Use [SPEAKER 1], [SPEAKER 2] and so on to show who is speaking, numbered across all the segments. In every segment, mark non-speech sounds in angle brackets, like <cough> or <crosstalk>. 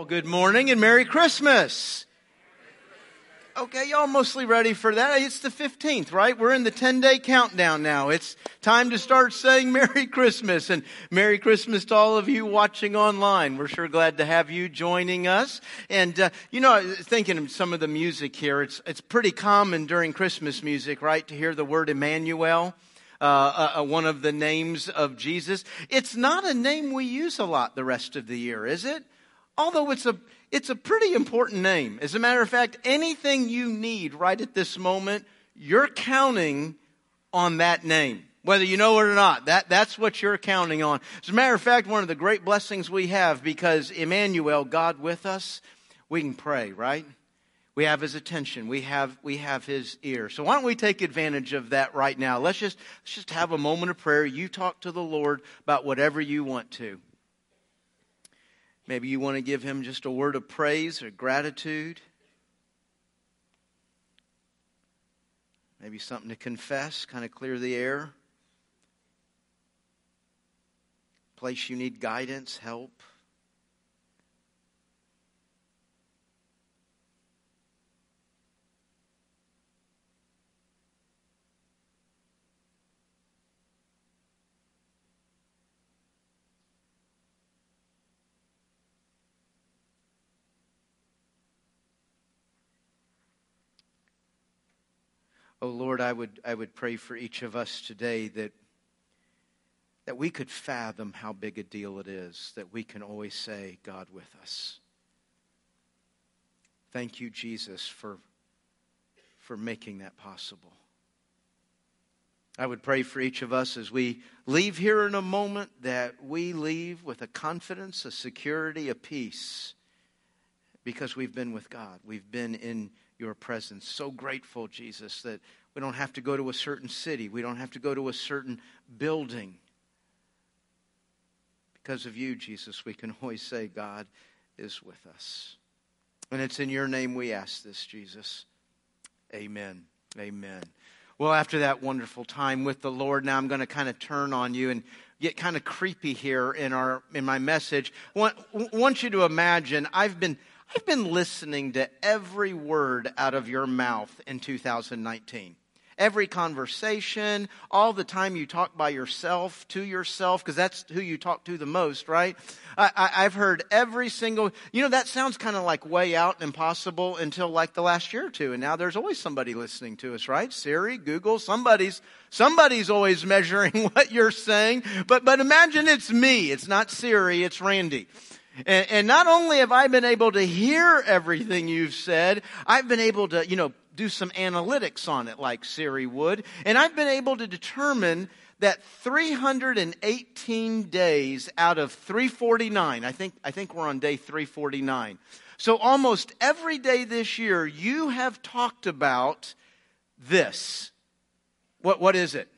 [SPEAKER 1] Well, good morning and Merry Christmas. Okay, y'all mostly ready for that. It's the 15th, right? We're in the 10 day countdown now. It's time to start saying <laughs> Merry Christmas and Merry Christmas to all of you watching online. We're sure glad to have you joining us. And, uh, you know, thinking of some of the music here, it's, it's pretty common during Christmas music, right, to hear the word Emmanuel. Uh, uh, uh, one of the names of Jesus. It's not a name we use a lot the rest of the year, is it? Although it's a, it's a pretty important name. As a matter of fact, anything you need right at this moment, you're counting on that name. Whether you know it or not, that, that's what you're counting on. As a matter of fact, one of the great blessings we have because Emmanuel, God with us, we can pray, right? We have his attention. We have, we have his ear. So why don't we take advantage of that right now? Let's just, let's just have a moment of prayer. You talk to the Lord about whatever you want to. Maybe you want to give him just a word of praise or gratitude. Maybe something to confess, kind of clear the air. Place you need guidance, help. Oh Lord, I would, I would pray for each of us today that, that we could fathom how big a deal it is that we can always say, God with us. Thank you, Jesus, for, for making that possible. I would pray for each of us as we leave here in a moment that we leave with a confidence, a security, a peace because we've been with God. We've been in your presence. So grateful, Jesus, that we don't have to go to a certain city, we don't have to go to a certain building. Because of you, Jesus, we can always say, God is with us. And it's in your name we ask this, Jesus. Amen. Amen. Well, after that wonderful time with the Lord, now I'm going to kind of turn on you and get kind of creepy here in our in my message. I want you to imagine I've been I've been listening to every word out of your mouth in 2019. Every conversation, all the time you talk by yourself, to yourself, because that's who you talk to the most, right? I, have heard every single, you know, that sounds kind of like way out and impossible until like the last year or two. And now there's always somebody listening to us, right? Siri, Google, somebody's, somebody's always <laughs> measuring what you're saying. But, but imagine it's me. It's not Siri, it's Randy. And, and, not only have I been able to hear everything you've said, I've been able to, you know, do some analytics on it like Siri would. And I've been able to determine that 318 days out of 349, I think, I think we're on day 349. So almost every day this year, you have talked about this. What, what is it?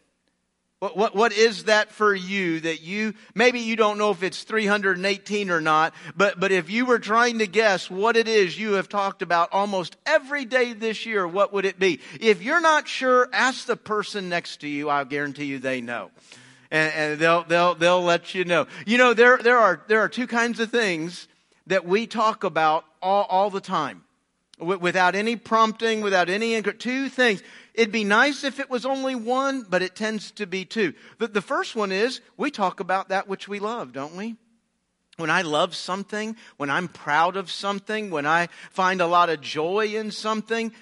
[SPEAKER 1] What, what, what is that for you that you, maybe you don't know if it's 318 or not, but, but if you were trying to guess what it is you have talked about almost every day this year, what would it be? If you're not sure, ask the person next to you. I'll guarantee you they know. And, and they'll, they'll, they'll let you know. You know, there, there are, there are two kinds of things that we talk about all, all the time without any prompting, without any, two things. It'd be nice if it was only one, but it tends to be two. The, the first one is we talk about that which we love, don't we? When I love something, when I'm proud of something, when I find a lot of joy in something,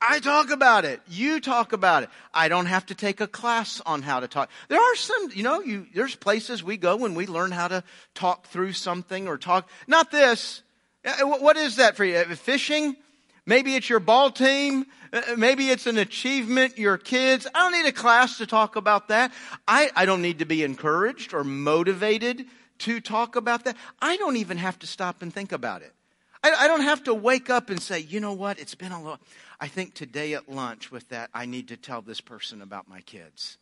[SPEAKER 1] I talk about it. You talk about it. I don't have to take a class on how to talk. There are some, you know, you, there's places we go when we learn how to talk through something or talk. Not this. Uh, what is that for you? Fishing? Maybe it's your ball team. Uh, uh, maybe it's an achievement, your kids. I don't need a class to talk about that. I, I don't need to be encouraged or motivated to talk about that. I don't even have to stop and think about it. I, I don't have to wake up and say, you know what? It's been a long, I think today at lunch with that, I need to tell this person about my kids.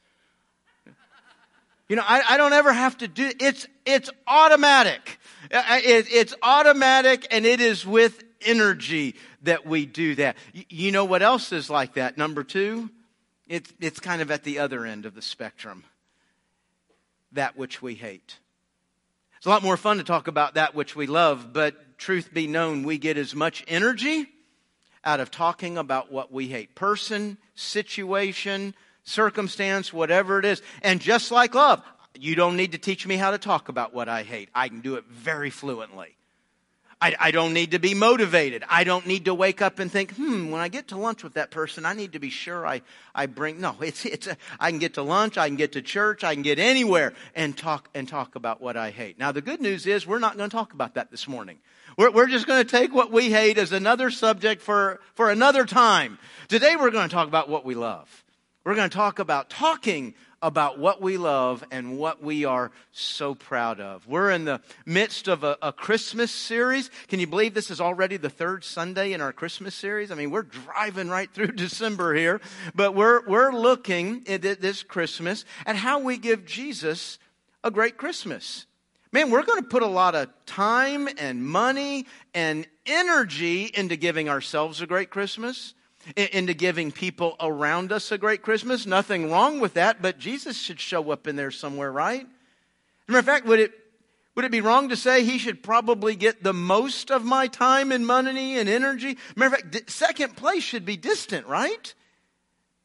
[SPEAKER 1] You know, I, I, don't ever have to do it's it's automatic. Uh, uh, it, it's automatic and it is with energy that we do that. You know what else is like that? Number two, it's, it's kind of at the other end of the spectrum. That which we hate. It's a lot more fun to talk about that which we love, but truth be known, we get as much energy out of talking about what we hate person, situation, circumstance, whatever it is. And just like love, you don't need to teach me how to talk about what I hate. I can do it very fluently. I, I, don't need to be motivated. I don't need to wake up and think, hmm, when I get to lunch with that person, I need to be sure I, I bring, no, it's, it's, a, I can get to lunch, I can get to church, I can get anywhere and talk, and talk about what I hate. Now the good news is we're not going to talk about that this morning. We're, we're just going to take what we hate as another subject for, for another time. Today we're going to talk about what we love. We're going to talk about talking about what we love and what we are so proud of. We're in the midst of a, a, Christmas series. Can you believe this is already the third Sunday in our Christmas series? I mean, we're driving right through <laughs> December here, but we're, we're looking at this Christmas at how we give Jesus a great Christmas. Man, we're going to put a lot of time and money and energy into giving ourselves a great Christmas into giving people around us a great Christmas. Nothing wrong with that, but Jesus should show up in there somewhere, right? matter of fact, would it, would it be wrong to say he should probably get the most of my time and money and energy? Matter of fact, second place should be distant, right?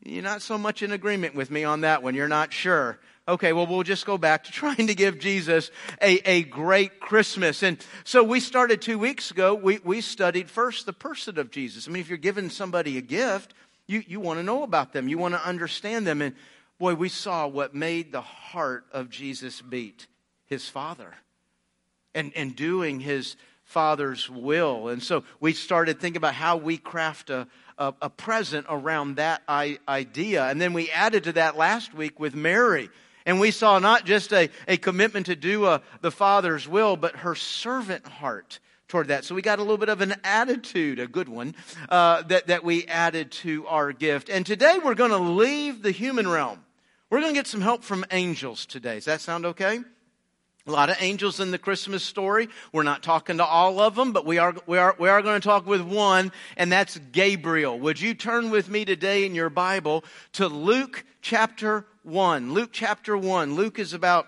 [SPEAKER 1] You're not so much in agreement with me on that one. You're not sure. Okay, well, we'll just go back to <laughs> trying to give Jesus a, a great Christmas. And so we started two weeks ago. We, we studied first the person of Jesus. I mean, if you're giving somebody a gift, you, you want to know about them, you want to understand them. And boy, we saw what made the heart of Jesus beat his Father and, and doing his Father's will. And so we started thinking about how we craft a, a, a present around that idea. And then we added to that last week with Mary and we saw not just a, a commitment to do a, uh, the Father's will, but her servant heart toward that. So we got a little bit of an attitude, a good one, uh, that, that we added to our gift. And today we're going to leave the human realm. We're going to get some help from angels today. Does that sound okay? A lot of angels in the Christmas story. We're not talking to all of them, but we are, we are, we are going to talk with one, and that's Gabriel. Would you turn with me today in your Bible to Luke chapter 1. Luke chapter 1. Luke is about,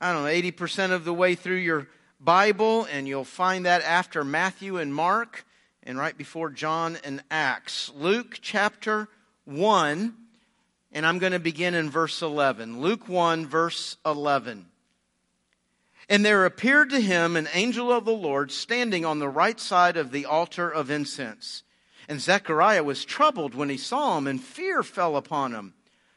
[SPEAKER 1] I don't know, 80% of the way through your Bible, and you'll find that after Matthew and Mark and right before John and Acts. Luke chapter 1, and I'm going to begin in verse 11. Luke 1, verse 11. And there appeared to him an angel of the Lord standing on the right side of the altar of incense. And Zechariah was troubled when he saw him, and fear fell upon him.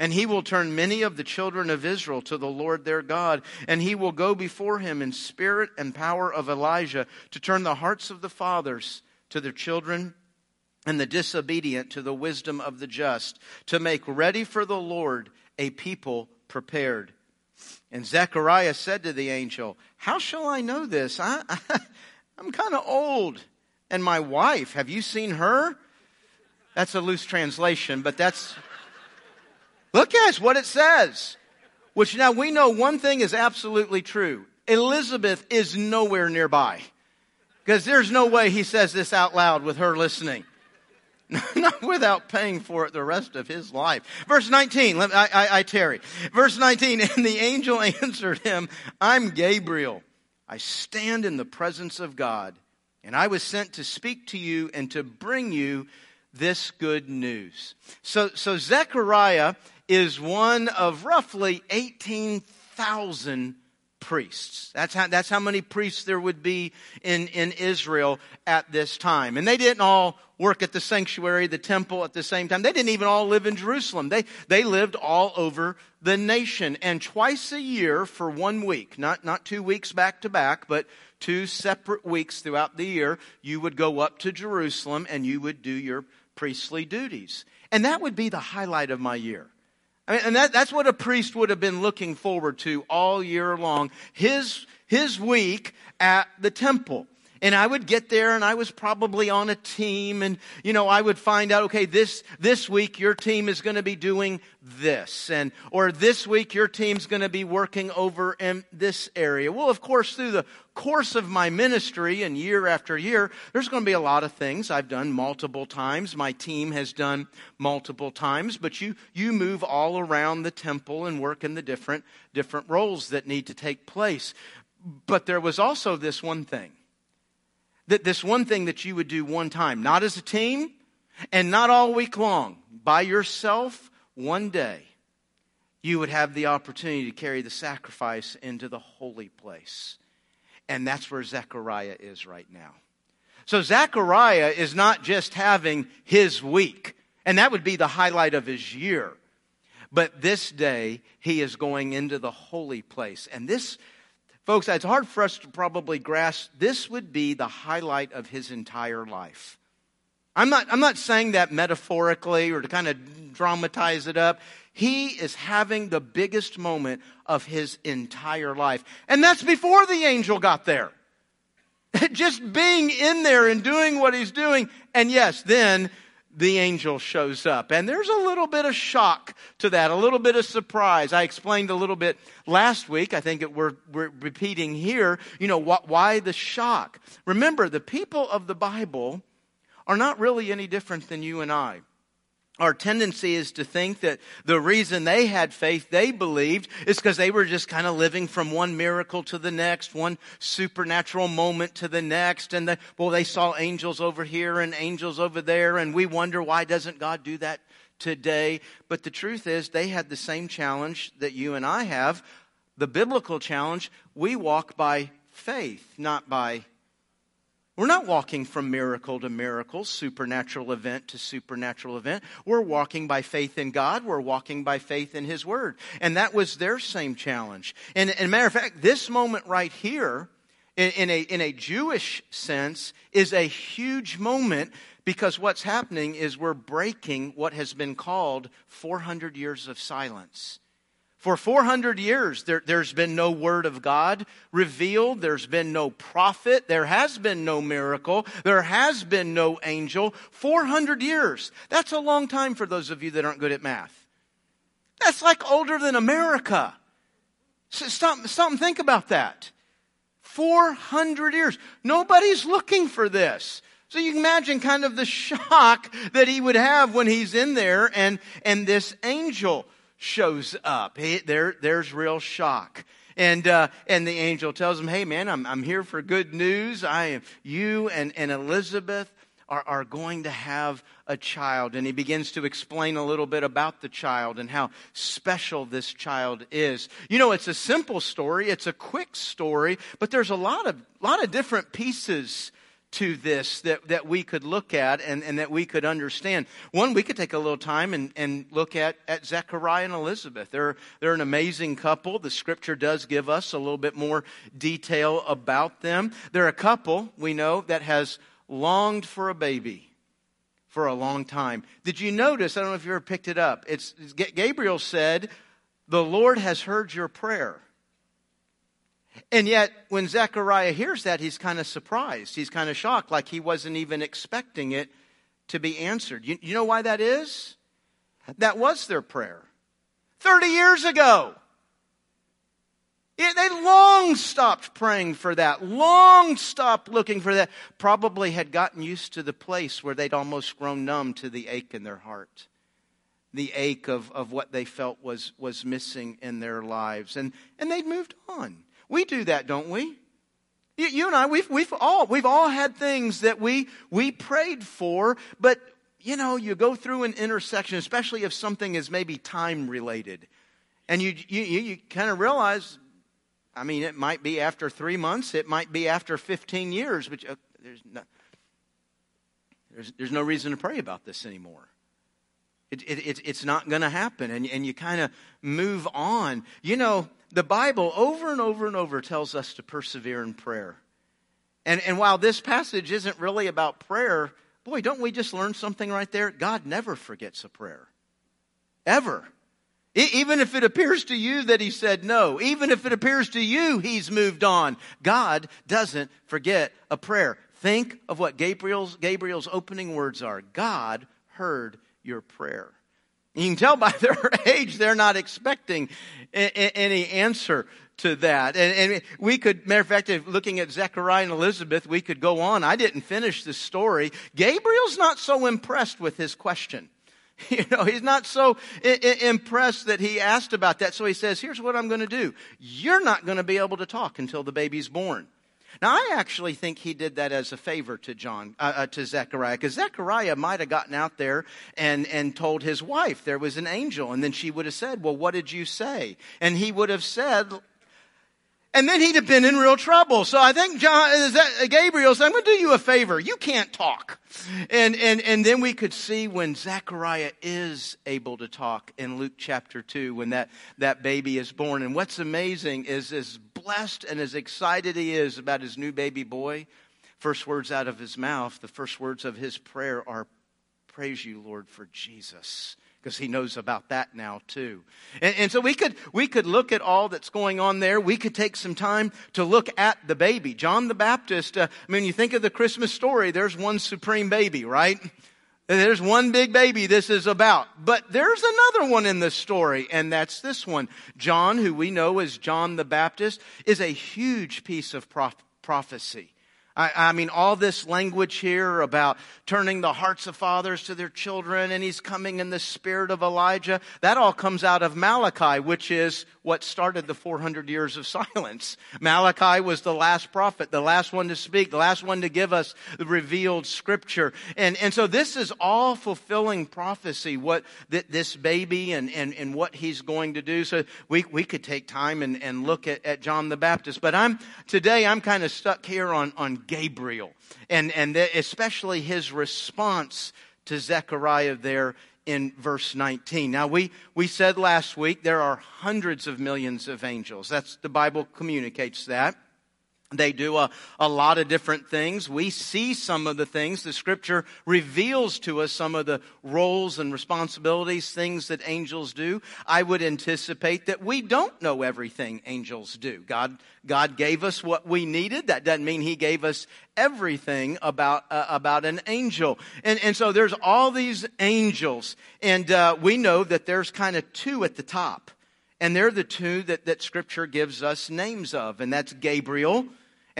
[SPEAKER 1] And he will turn many of the children of Israel to the Lord their God. And he will go before him in spirit and power of Elijah to turn the hearts of the fathers to their children and the disobedient to the wisdom of the just, to make ready for the Lord a people prepared. And Zechariah said to the angel, How shall I know this? I, I, <laughs> I'm kind of old. And my wife, have you seen her? That's a loose translation, but that's Look at what it says. Which now we know one thing is absolutely true. Elizabeth is nowhere nearby. Because there's no way he says this out loud with her listening. <laughs> Not without paying for it the rest of his life. Verse 19, I, I, I tarry. Verse 19, <laughs> and the angel <laughs> answered him, I'm Gabriel. I stand in the presence of God, and I was sent to speak to you and to bring you this good news. So, so Zechariah is one of roughly 18,000 priests. That's how, that's how many priests there would be in, in Israel at this time. And they didn't all work at the sanctuary, the temple at the same time. They didn't even all live in Jerusalem. They, they lived all over the nation. And twice a year for one week, not, not two weeks back to back, but two separate weeks throughout the year, you would go up to Jerusalem and you would do your priestly duties. And that would be the highlight of my year. I mean, and that, that's what a priest would have been looking forward to all year long. His, his week at the temple. And I would get there and I was probably on a team and, you know, I would find out, okay, this, this week your team is going to be doing this and, or this week your team's going to be working over in this area. Well, of course, through the course of my ministry and year after year, there's going to be a lot of things I've done multiple times. My team has done multiple times, but you, you move all around the temple and work in the different, different roles that need to take place. But there was also this one thing that this one thing that you would do one time, not as a team and not all week long, by yourself, one day, you would have the opportunity to carry the sacrifice into the holy place. And that's where Zechariah is right now. So Zechariah is not just having his week, and that would be the highlight of his year. But this day, he is going into the holy place. And this Folks, it's hard for us to probably grasp. This would be the highlight of his entire life. I'm not, I'm not saying that metaphorically or to kind of dramatize it up. He is having the biggest moment of his entire life. And that's before the angel got there. <laughs> Just being in there and doing what he's doing. And yes, then the angel shows up. And there's a little bit of shock to that, a little bit of surprise. I explained a little bit last week. I think it, we're, we're repeating here, you know, wh- why the shock. Remember, the people of the Bible are not really any different than you and I our tendency is to think that the reason they had faith, they believed, is because they were just kind of living from one miracle to the next, one supernatural moment to the next. And the, well, they saw angels over here and angels over there. And we wonder why doesn't God do that today? But the truth is they had the same challenge that you and I have. The biblical challenge, we walk by faith, not by we're not walking from miracle to miracle, supernatural event to supernatural event. We're walking by faith in God. We're walking by faith in His Word. And that was their same challenge. And, and matter of fact, this moment right here, in, in, a, in a Jewish sense, is a huge moment because what's happening is we're breaking what has been called 400 years of silence. For 400 years, there, has been no word of God revealed. There's been no prophet. There has been no miracle. There has been no angel. 400 years. That's a long time for those of you that aren't good at math. That's like older than America. So stop, stop and think about that. 400 years. Nobody's looking for this. So you can imagine kind of the <laughs> shock that he would have when he's in there and, and this angel shows up. There, there's real shock. And, uh, and the angel tells him, hey man, I'm, I'm here for good news. I am, you and, and Elizabeth are, are going to have a child. And he begins to explain a little bit about the child and how special this child is. You know, it's a simple story. It's a quick story, but there's a lot of, lot of different pieces to this that, that we could look at and, and that we could understand. One, we could take a little time and, and look at, at Zechariah and Elizabeth. They're, they're an amazing couple. The scripture does give us a little bit more detail about them. They're a couple, we know, that has longed for a baby for a long time. Did you notice? I don't know if you ever picked it up. It's, Gabriel said, The Lord has heard your prayer. And yet, when Zechariah hears that, he's kind of surprised. He's kind of shocked, like he wasn't even expecting it to be answered. You, you know why that is? That was their prayer 30 years ago. It, they long stopped praying for that, long stopped looking for that, probably had gotten used to the place where they'd almost grown numb to the ache in their heart, the ache of, of what they felt was, was missing in their lives. And, and they'd moved on. We do that, don't we? You, you and I, we've, we've all, we've all had things that we, we prayed for, but you know, you go through an intersection, especially if something is maybe time related, and you, you, you kind of realize, I mean, it might be after three months, it might be after 15 years, but uh, there's, no, there's, there's no reason to pray about this anymore. It, it, it, it's not going to happen, and, and you kind of move on. You know, the Bible over and over and over tells us to persevere in prayer. And, and while this passage isn't really about prayer, boy, don't we just learn something right there? God never forgets a prayer. Ever. Even if it appears to you that he said no, even if it appears to you he's moved on, God doesn't forget a prayer. Think of what Gabriel's, Gabriel's opening words are. God heard your prayer. You can tell by <laughs> their age, they're not expecting any answer to that. And, and, we could, matter of fact, if looking at Zechariah and Elizabeth, we could go on. I didn't finish the story. Gabriel's not so impressed with his question. <laughs> You know, he's not so I- I- impressed that he asked about that. So he says, here's what I'm going to do. You're not going to be able to talk until the baby's born. Now, I actually think he did that as a favor to John, uh, uh, to Zechariah, because Zechariah might have gotten out there and, and told his wife there was an angel, and then she would have said, Well, what did you say? And he would have said, and then he'd have been in real trouble. So I think John, uh, Gabriel said, I'm going to do you a favor. You can't talk. And, and, and then we could see when Zechariah is able to talk in Luke chapter 2 when that, that baby is born. And what's amazing is as blessed and as excited he is about his new baby boy, first words out of his mouth, the first words of his prayer are, Praise you, Lord, for Jesus because he knows about that now too. And, and, so we could, we could look at all that's going on there. We could take some time to look at the baby. John the Baptist, uh, I mean, you think of the Christmas story, there's one supreme baby, right? There's one big baby this is about. But there's another one in the story, and that's this one. John, who we know as John the Baptist, is a huge piece of prophecy. I, I, mean, all this language here about turning the hearts of fathers to their children, and he's coming in the spirit of Elijah, that all comes out of Malachi, which is what started the 400 years of <laughs> silence. Malachi was the last prophet, the last one to speak, the last one to give us the revealed scripture. And, and so this is all fulfilling prophecy, what th- this baby and, and, and what he's going to do. So we, we could take time and, and look at, at John the Baptist. But I'm, today I'm kind of stuck here on, on Gabriel and, and especially his response to Zechariah there in verse 19. Now, we, we said last week there are hundreds of millions of angels. That's the Bible communicates that. They do a, a lot of different things. We see some of the things. The scripture reveals to us some of the roles and responsibilities, things that angels do. I would anticipate that we don't know everything angels do. God, God gave us what we needed. That doesn't mean He gave us everything about, uh, about an angel. And, and so there's all these angels. And uh, we know that there's kind of two at the top. And they're the two that, that scripture gives us names of. And that's Gabriel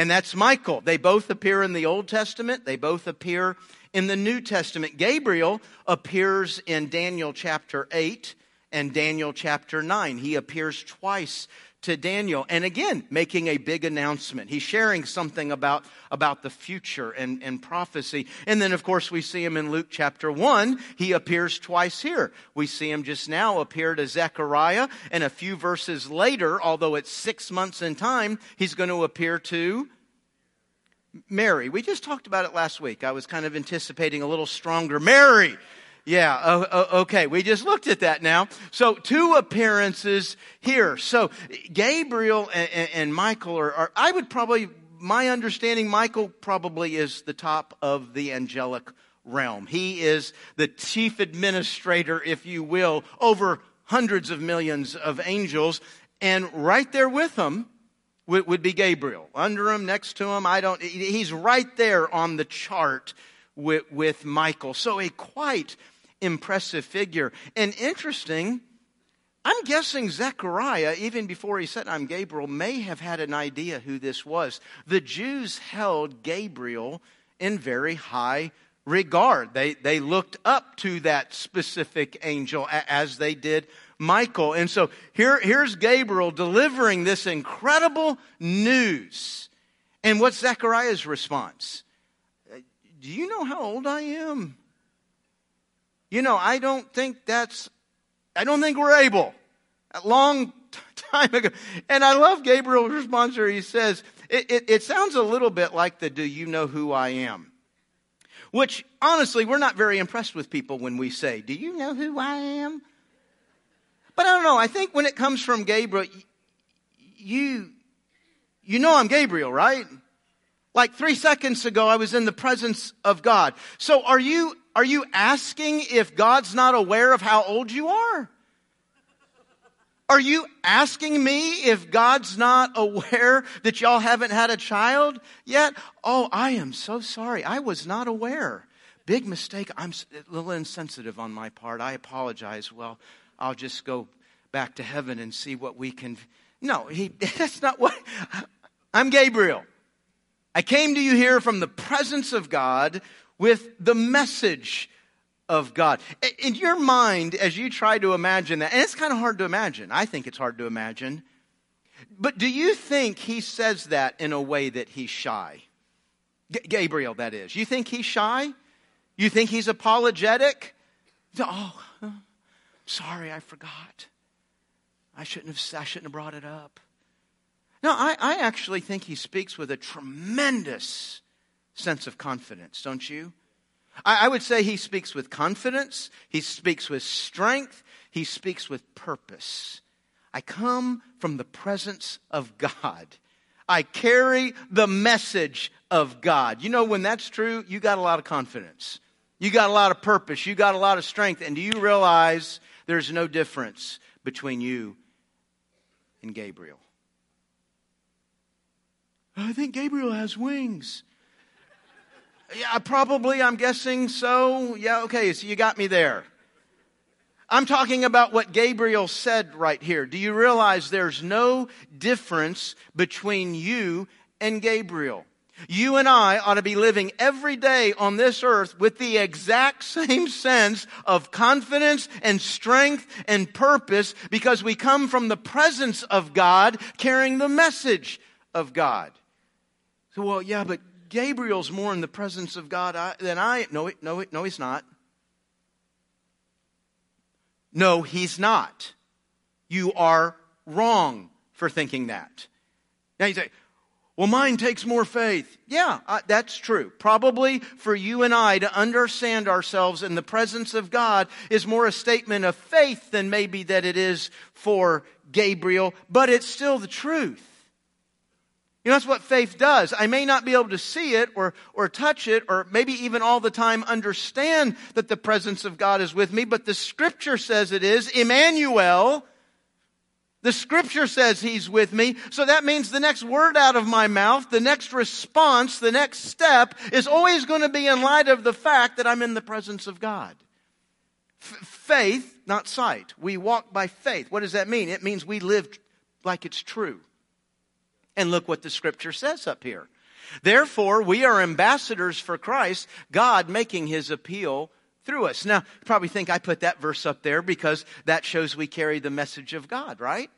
[SPEAKER 1] and that's Michael. They both appear in the Old Testament, they both appear in the New Testament. Gabriel appears in Daniel chapter 8 and Daniel chapter 9. He appears twice to Daniel. And again, making a big announcement. He's sharing something about, about the future and, and prophecy. And then, of course, we see him in Luke chapter 1. He appears twice here. We see him just now appear to Zechariah. And a few verses later, although it's six months in time, he's going to appear to Mary. We just talked about it last week. I was kind of anticipating a little stronger Mary. Yeah, okay. We just looked at that now. So, two appearances here. So, Gabriel and, and Michael are, are, I would probably, my understanding, Michael probably is the top of the angelic realm. He is the chief administrator, if you will, over hundreds of millions of angels. And right there with him would, would be Gabriel. Under him, next to him, I don't, he's right there on the chart with, with Michael. So a quite impressive figure. And interesting, I'm guessing Zechariah, even before he said, I'm Gabriel, may have had an idea who this was. The Jews held Gabriel in very high regard. They, they looked up to that specific angel as they did Michael. And so here, here's Gabriel delivering this incredible news. And what's Zechariah's response? Uh, do you know how old I am? You know, I don't think that's, I don't think we're able. A long <laughs> time ago. And I love Gabriel's response where he says, it, it, it sounds a little bit like the do you know who I am? Which, honestly, we're not very impressed with people when we say, do you know who I am? But I don't know. I think when it comes from Gabriel, you, you know I'm Gabriel, right? Like three seconds ago, I was in the presence of God. So are you, are you asking if God's not aware of how old you are? Are you asking me if God's not <laughs> aware that y'all haven't had a child yet? Oh, I am so sorry. I was not aware. Big mistake. I'm a little insensitive on my part. I apologize. Well, I'll just go back to heaven and see what we can. No, he, <laughs> that's not what. I'm Gabriel. I came to you here from the presence of God with the message of God. In your mind, as you try to imagine that, and it's kind of hard to imagine. I think it's hard to imagine. But do you think he says that in a way that he's shy? G- Gabriel, that is. You think he's shy? You think he's apologetic? Oh, sorry, I forgot. I shouldn't have, I shouldn't have brought it up. No, I, I actually think he speaks with a tremendous sense of confidence, don't you? I, I would say he speaks with confidence, he speaks with strength, he speaks with purpose. I come from the presence of God. I carry the message of God. You know, when that's true, you got a lot of confidence. You got a lot of purpose. You got a lot of strength. And do you realize there's no difference between you and Gabriel? I think Gabriel has wings. Yeah, probably, I'm guessing so. Yeah, okay, so you got me there. I'm talking about what Gabriel said right here. Do you realize there's no difference between you and Gabriel? You and I ought to be living every day on this earth with the exact <laughs> same sense of confidence and strength and purpose because we come from the presence of God carrying the message of God. So, well, yeah, but Gabriel's more in the presence of God than I. No, no, no, he's not. No, he's not. You are wrong for thinking that. Now you say, well, mine takes more faith. Yeah, that's true. Probably for you and I to understand ourselves in the presence of God is more a statement of faith than maybe that it is for Gabriel, but it's still the truth. You know, that's what faith does. I may not be able to see it or, or touch it or maybe even all the time understand that the presence of God is with me, but the scripture says it is. Emmanuel, the scripture says he's with me. So that means the next word out of my mouth, the next response, the next step is always going to be in light of the fact that I'm in the presence of God. F- faith, not sight. We walk by faith. What does that mean? It means we live like it's true. And look what the scripture says up here. Therefore, we are ambassadors for Christ, God making his appeal through us. Now, you probably think I put that verse up there because that shows we carry the message of God, right?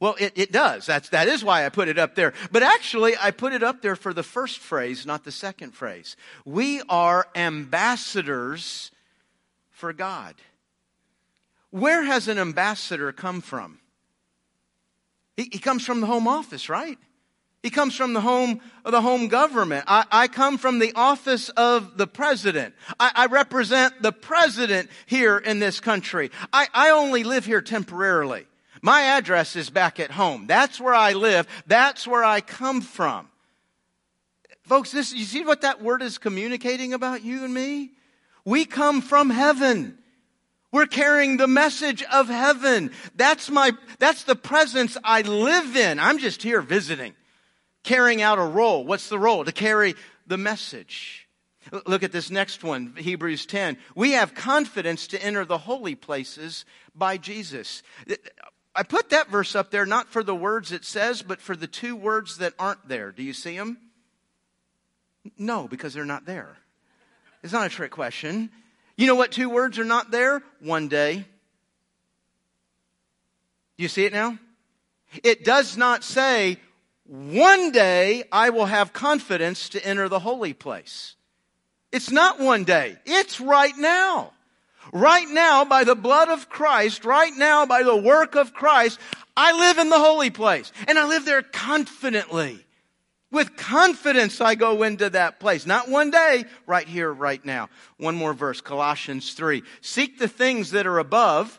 [SPEAKER 1] Well, it, it does. That's, that is why I put it up there. But actually, I put it up there for the first phrase, not the second phrase. We are ambassadors for God. Where has an ambassador come from? He, he comes from the home office, right? He comes from the home of the home government. I, I come from the office of the president. I, I, represent the president here in this country. I, I only live here temporarily. My address is back at home. That's where I live. That's where I come from. Folks, this, you see what that word is communicating about you and me? We come from heaven. We're carrying the message of heaven. That's my, that's the presence I live in. I'm just here visiting, carrying out a role. What's the role? To carry the message. Look at this next one, Hebrews 10. We have confidence to enter the holy places by Jesus. I put that verse up there not for the words it says, but for the two words that aren't there. Do you see them? No, because they're not there. It's not a trick question. You know what two words are not there? One day. Do you see it now? It does not say, one day I will have confidence to enter the holy place. It's not one day. It's right now. Right now, by the blood of Christ, right now, by the work of Christ, I live in the holy place. And I live there confidently. With confidence, I go into that place. Not one day, right here, right now. One more verse, Colossians 3. Seek the things that are above,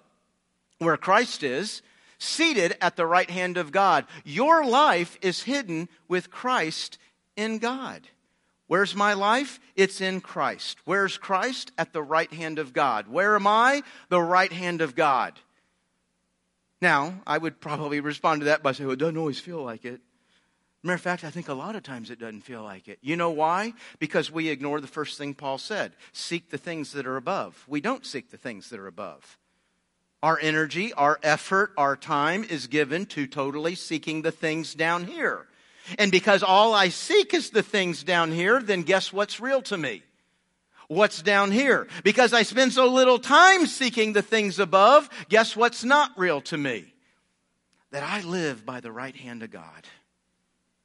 [SPEAKER 1] where Christ is, seated at the right hand of God. Your life is hidden with Christ in God. Where's my life? It's in Christ. Where's Christ? At the right hand of God. Where am I? The right hand of God. Now, I would probably respond to that by saying, well, it doesn't always feel like it. Matter of fact, I think a lot of times it doesn't feel like it. You know why? Because we ignore the first thing Paul said seek the things that are above. We don't seek the things that are above. Our energy, our effort, our time is given to totally seeking the things down here. And because all I seek is the things down here, then guess what's real to me? What's down here? Because I spend so little time seeking the things above, guess what's not real to me? That I live by the right hand of God.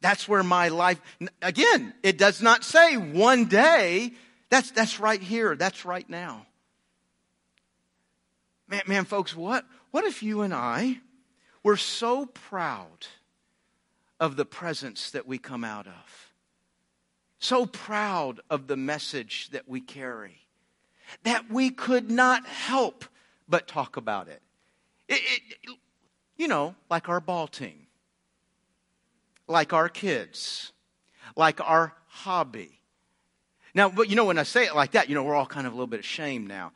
[SPEAKER 1] That's where my life, again, it does not say one day. That's, that's right here. That's right now. Man, man, folks, what, what if you and I were so proud of the presence that we come out of? So proud of the message that we carry that we could not help but talk about it. it, it you know, like our ball team like our kids, like our hobby. Now, but you know, when I say it like that, you know, we're all kind of a little bit ashamed now.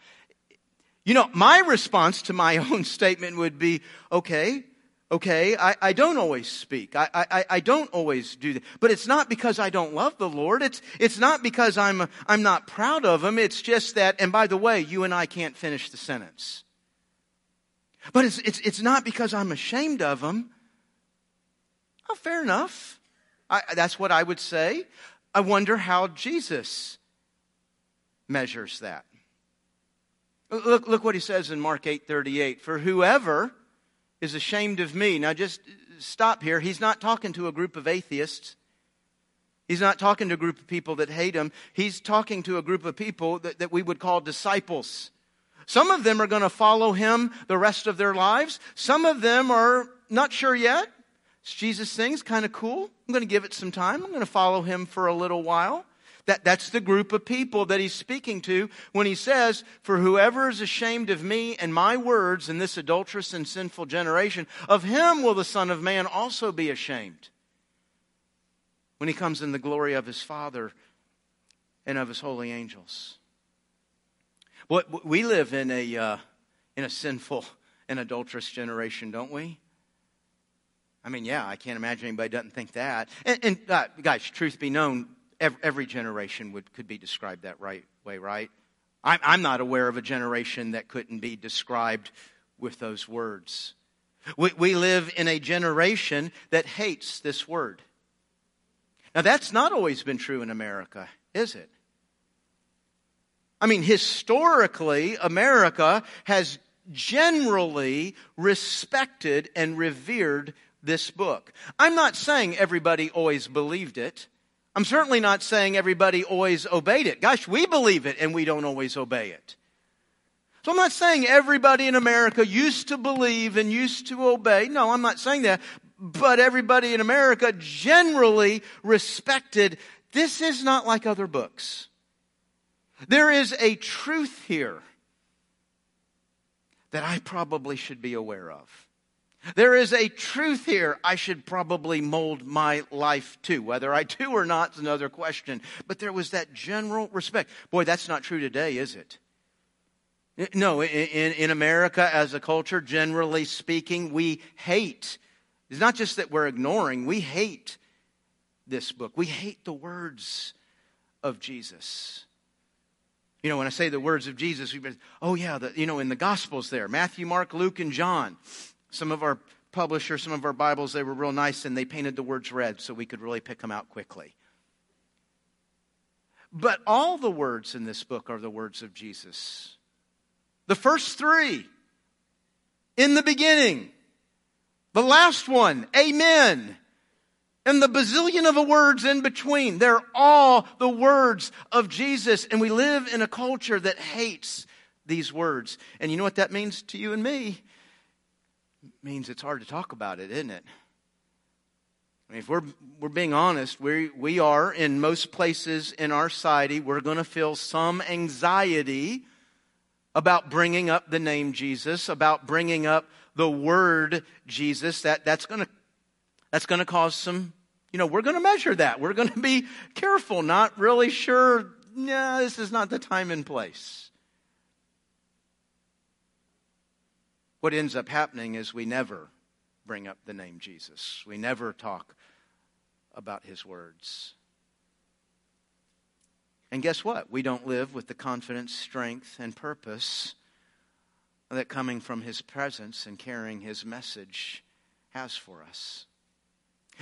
[SPEAKER 1] You know, my response to my <laughs> own statement would be, okay, okay, I, I don't always speak. I, I, I don't always do that. But it's not because I don't love the Lord. It's, it's not because I'm, I'm not proud of Him. It's just that, and by the way, you and I can't finish the sentence. But it's, it's, it's not because I'm ashamed of Him. Fair enough. I, that's what I would say. I wonder how Jesus measures that. Look, look what he says in Mark 8:38. For whoever is ashamed of me. Now just stop here. He's not talking to a group of atheists. He's not talking to a group of people that hate him. He's talking to a group of people that, that we would call disciples. Some of them are going to follow him the rest of their lives. Some of them are not sure yet. Jesus thing's kind of cool. I'm going to give it some time. I'm going to follow him for a little while. That, that's the group of people that he's speaking to when he says, For whoever is ashamed of me and my words in this adulterous and sinful generation, of him will the Son of Man also be ashamed. When he comes in the glory of his Father and of his holy angels. What, we live in a, uh, in a sinful and adulterous generation, don't we? I mean, yeah, I can't imagine anybody doesn't think that. And, and uh, guys, truth be known, every, every, generation would, could be described that right way, right? I'm, I'm not aware of a generation that couldn't be described with those words. We, we live in a generation that hates this word. Now, that's not always been true in America, is it? I mean, historically, America has generally respected and revered this book. I'm not saying everybody always believed it. I'm certainly not saying everybody always obeyed it. Gosh, we believe it and we don't always obey it. So I'm not saying everybody in America used to believe and used to obey. No, I'm not saying that. But everybody in America generally respected this is not like other books. There is a truth here that I probably should be aware of. There is a truth here I should probably mold my life to. Whether I do or not is another question. But there was that general respect. Boy, that's not true today, is it? No, in, in America as a culture, generally speaking, we hate. It's not just that we're ignoring, we hate this book. We hate the words of Jesus. You know, when I say the words of Jesus, been, oh yeah, the, you know, in the Gospels there, Matthew, Mark, Luke, and John. Some of our publishers, some of our Bibles, they were real nice and they painted the words red so we could really pick them out quickly. But all the words in this book are the words of Jesus. The first three, in the beginning. The last one, amen. And the bazillion of words in between, they're all the words of Jesus. And we live in a culture that hates these words. And you know what that means to you and me? Means it's hard to talk about it, isn't it? I mean, if we're, we're being honest, we, we are in most places in our society, we're going to feel some anxiety about bringing up the name Jesus, about bringing up the word Jesus. That, that's going to, that's going to cause some, you know, we're going to measure that. We're going to be careful, not really sure, yeah, this is not the time and place. What ends up happening is we never bring up the name Jesus. We never talk about his words. And guess what? We don't live with the confidence, strength, and purpose that coming from his presence and carrying his message has for us.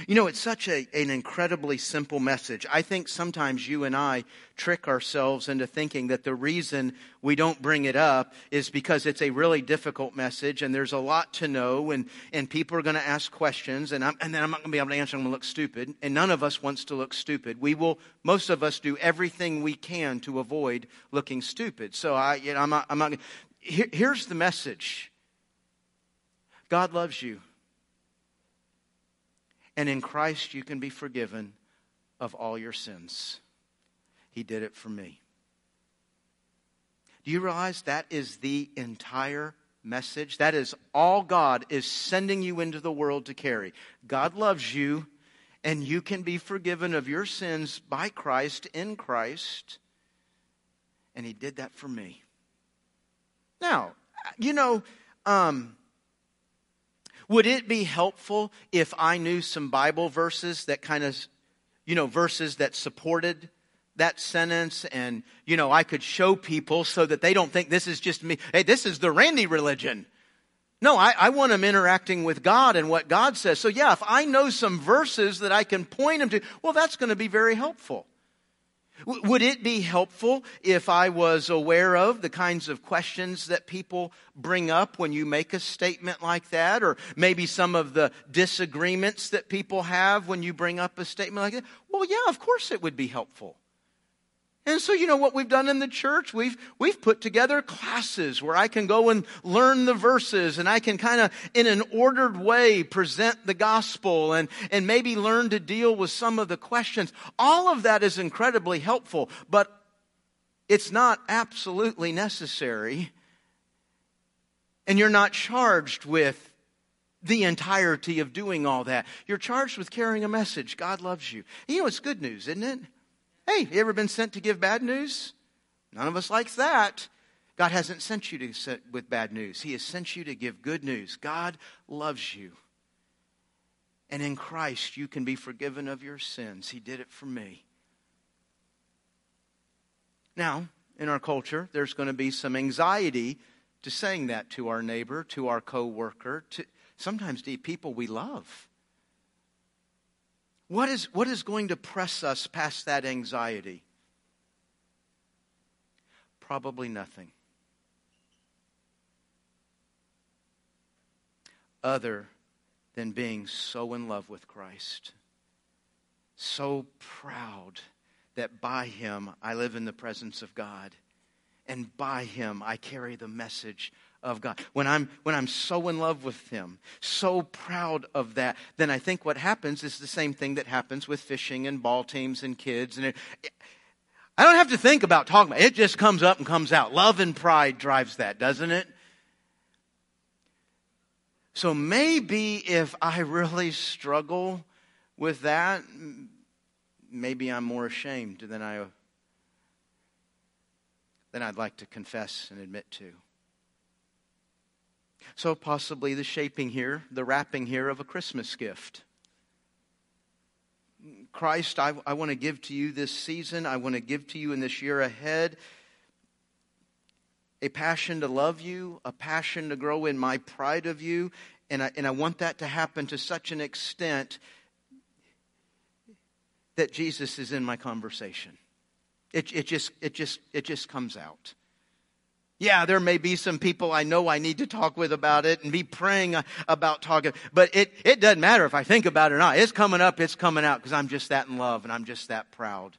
[SPEAKER 1] You know, it's such a, an incredibly simple message. I think sometimes you and I trick ourselves into thinking that the reason we don't bring it up is because it's a really difficult message and there's a lot to know and, and people are going to ask questions and, I'm, and then I'm not going to be able to answer. Going to look stupid. And none of us wants to look stupid. We will, most of us do everything we can to avoid looking stupid. So I, you know, I'm not, I'm not, here, here's the message. God loves you. And in Christ, you can be forgiven of all your sins. He did it for me. Do you realize that is the entire message? That is all God is sending you into the world to carry. God loves you, and you can be forgiven of your sins by Christ, in Christ. And He did that for me. Now, you know, um, would it be helpful if I knew some Bible verses that kind of, you know, verses that supported that sentence and, you know, I could show people so that they don't think this is just me. Hey, this is the Randy religion. No, I, I, want them interacting with God and what God says. So, yeah, if I know some verses that I can point them to, well, that's going to be very helpful. Would it be helpful if I was aware of the kinds of questions that people bring up when you make a statement like that? Or maybe some of the disagreements that people have when you bring up a statement like that? Well, yeah, of course it would be helpful. And so, you know what we've done in the church? We've, we've put together classes where I can go and learn the verses and I can kind of, in an ordered way, present the gospel and, and maybe learn to deal with some of the questions. All of that is incredibly helpful, but it's not absolutely necessary. And you're not charged with the entirety of doing all that. You're charged with carrying a message. God loves you. You know, it's good news, isn't it? Hey, you ever been sent to give bad news? None of us likes that. God hasn't sent you to set with bad news. He has sent you to give good news. God loves you. And in Christ, you can be forgiven of your sins. He did it for me. Now, in our culture, there's going to be some anxiety to saying that to our neighbor, to our coworker, to sometimes to people we love. What is, what is going to press us past that anxiety? Probably nothing. Other than being so in love with Christ, so proud that by Him I live in the presence of God, and by Him I carry the message of God. When I'm, when I'm so in love with Him, so proud of that, then I think what happens is the same thing that happens with fishing and ball teams and kids. And it, I don't have to think about talking about it. It just comes up and comes out. Love and pride drives that, doesn't it? So maybe if I really struggle with that, maybe I'm more ashamed than I than I'd like to confess and admit to. So, possibly the shaping here, the wrapping here of a Christmas gift. Christ, I, I want to give to you this season. I want to give to you in this year ahead a passion to love you, a passion to grow in my pride of you. And I, and I want that to happen to such an extent that Jesus is in my conversation. It, it, just, it, just, it just comes out. Yeah, there may be some people I know I need to talk with about it and be praying about talking, but it, it doesn't matter if I think about it or not. It's coming up, it's coming out because I'm just that in love and I'm just that proud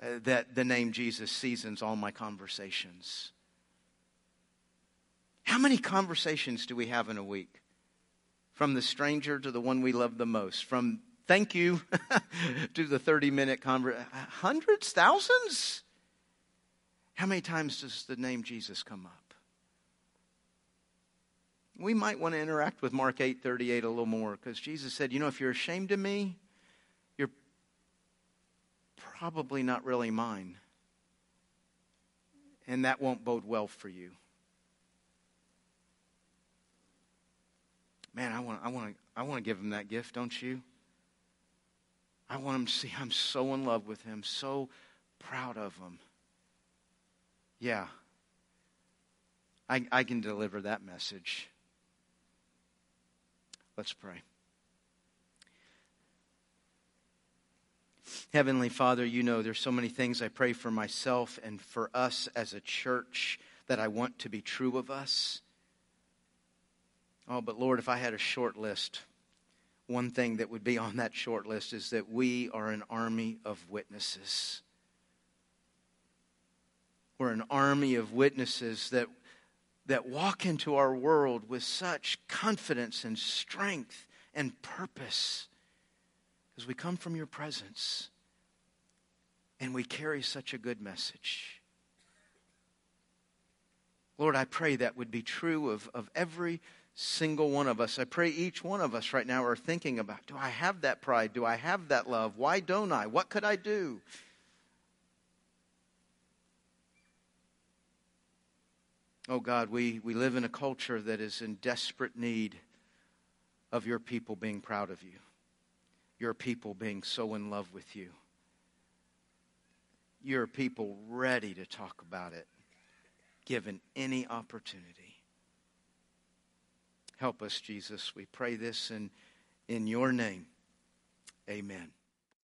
[SPEAKER 1] uh, that the name Jesus seasons all my conversations. How many conversations do we have in a week? From the stranger to the one we love the most, from thank you <laughs> to the 30 minute conversation. Hundreds, thousands? How many times does the name Jesus come up? We might want to interact with Mark 8:38 a little more because Jesus said, "You know, if you're ashamed of me, you're probably not really mine." And that won't bode well for you. Man, I want, I want, to, I want to give him that gift, don't you? I want him to see I'm so in love with him, so proud of him. Yeah, I, I can deliver that message. Let's pray. Heavenly Father, you know there's so many things I pray for myself and for us as a church that I want to be true of us. Oh, but Lord, if I had a short list, one thing that would be on that short list is that we are an army of witnesses. We're an army of witnesses that, that walk into our world with such confidence and strength and purpose because we come from your presence and we carry such a good message. Lord, I pray that would be true of, of every single one of us. I pray each one of us right now are thinking about do I have that pride? Do I have that love? Why don't I? What could I do? Oh God, we, we live in a culture that is in desperate need of your people being proud of you, your people being so in love with you, your people ready to talk about it, given any opportunity. Help us, Jesus. We pray this in, in your name. Amen.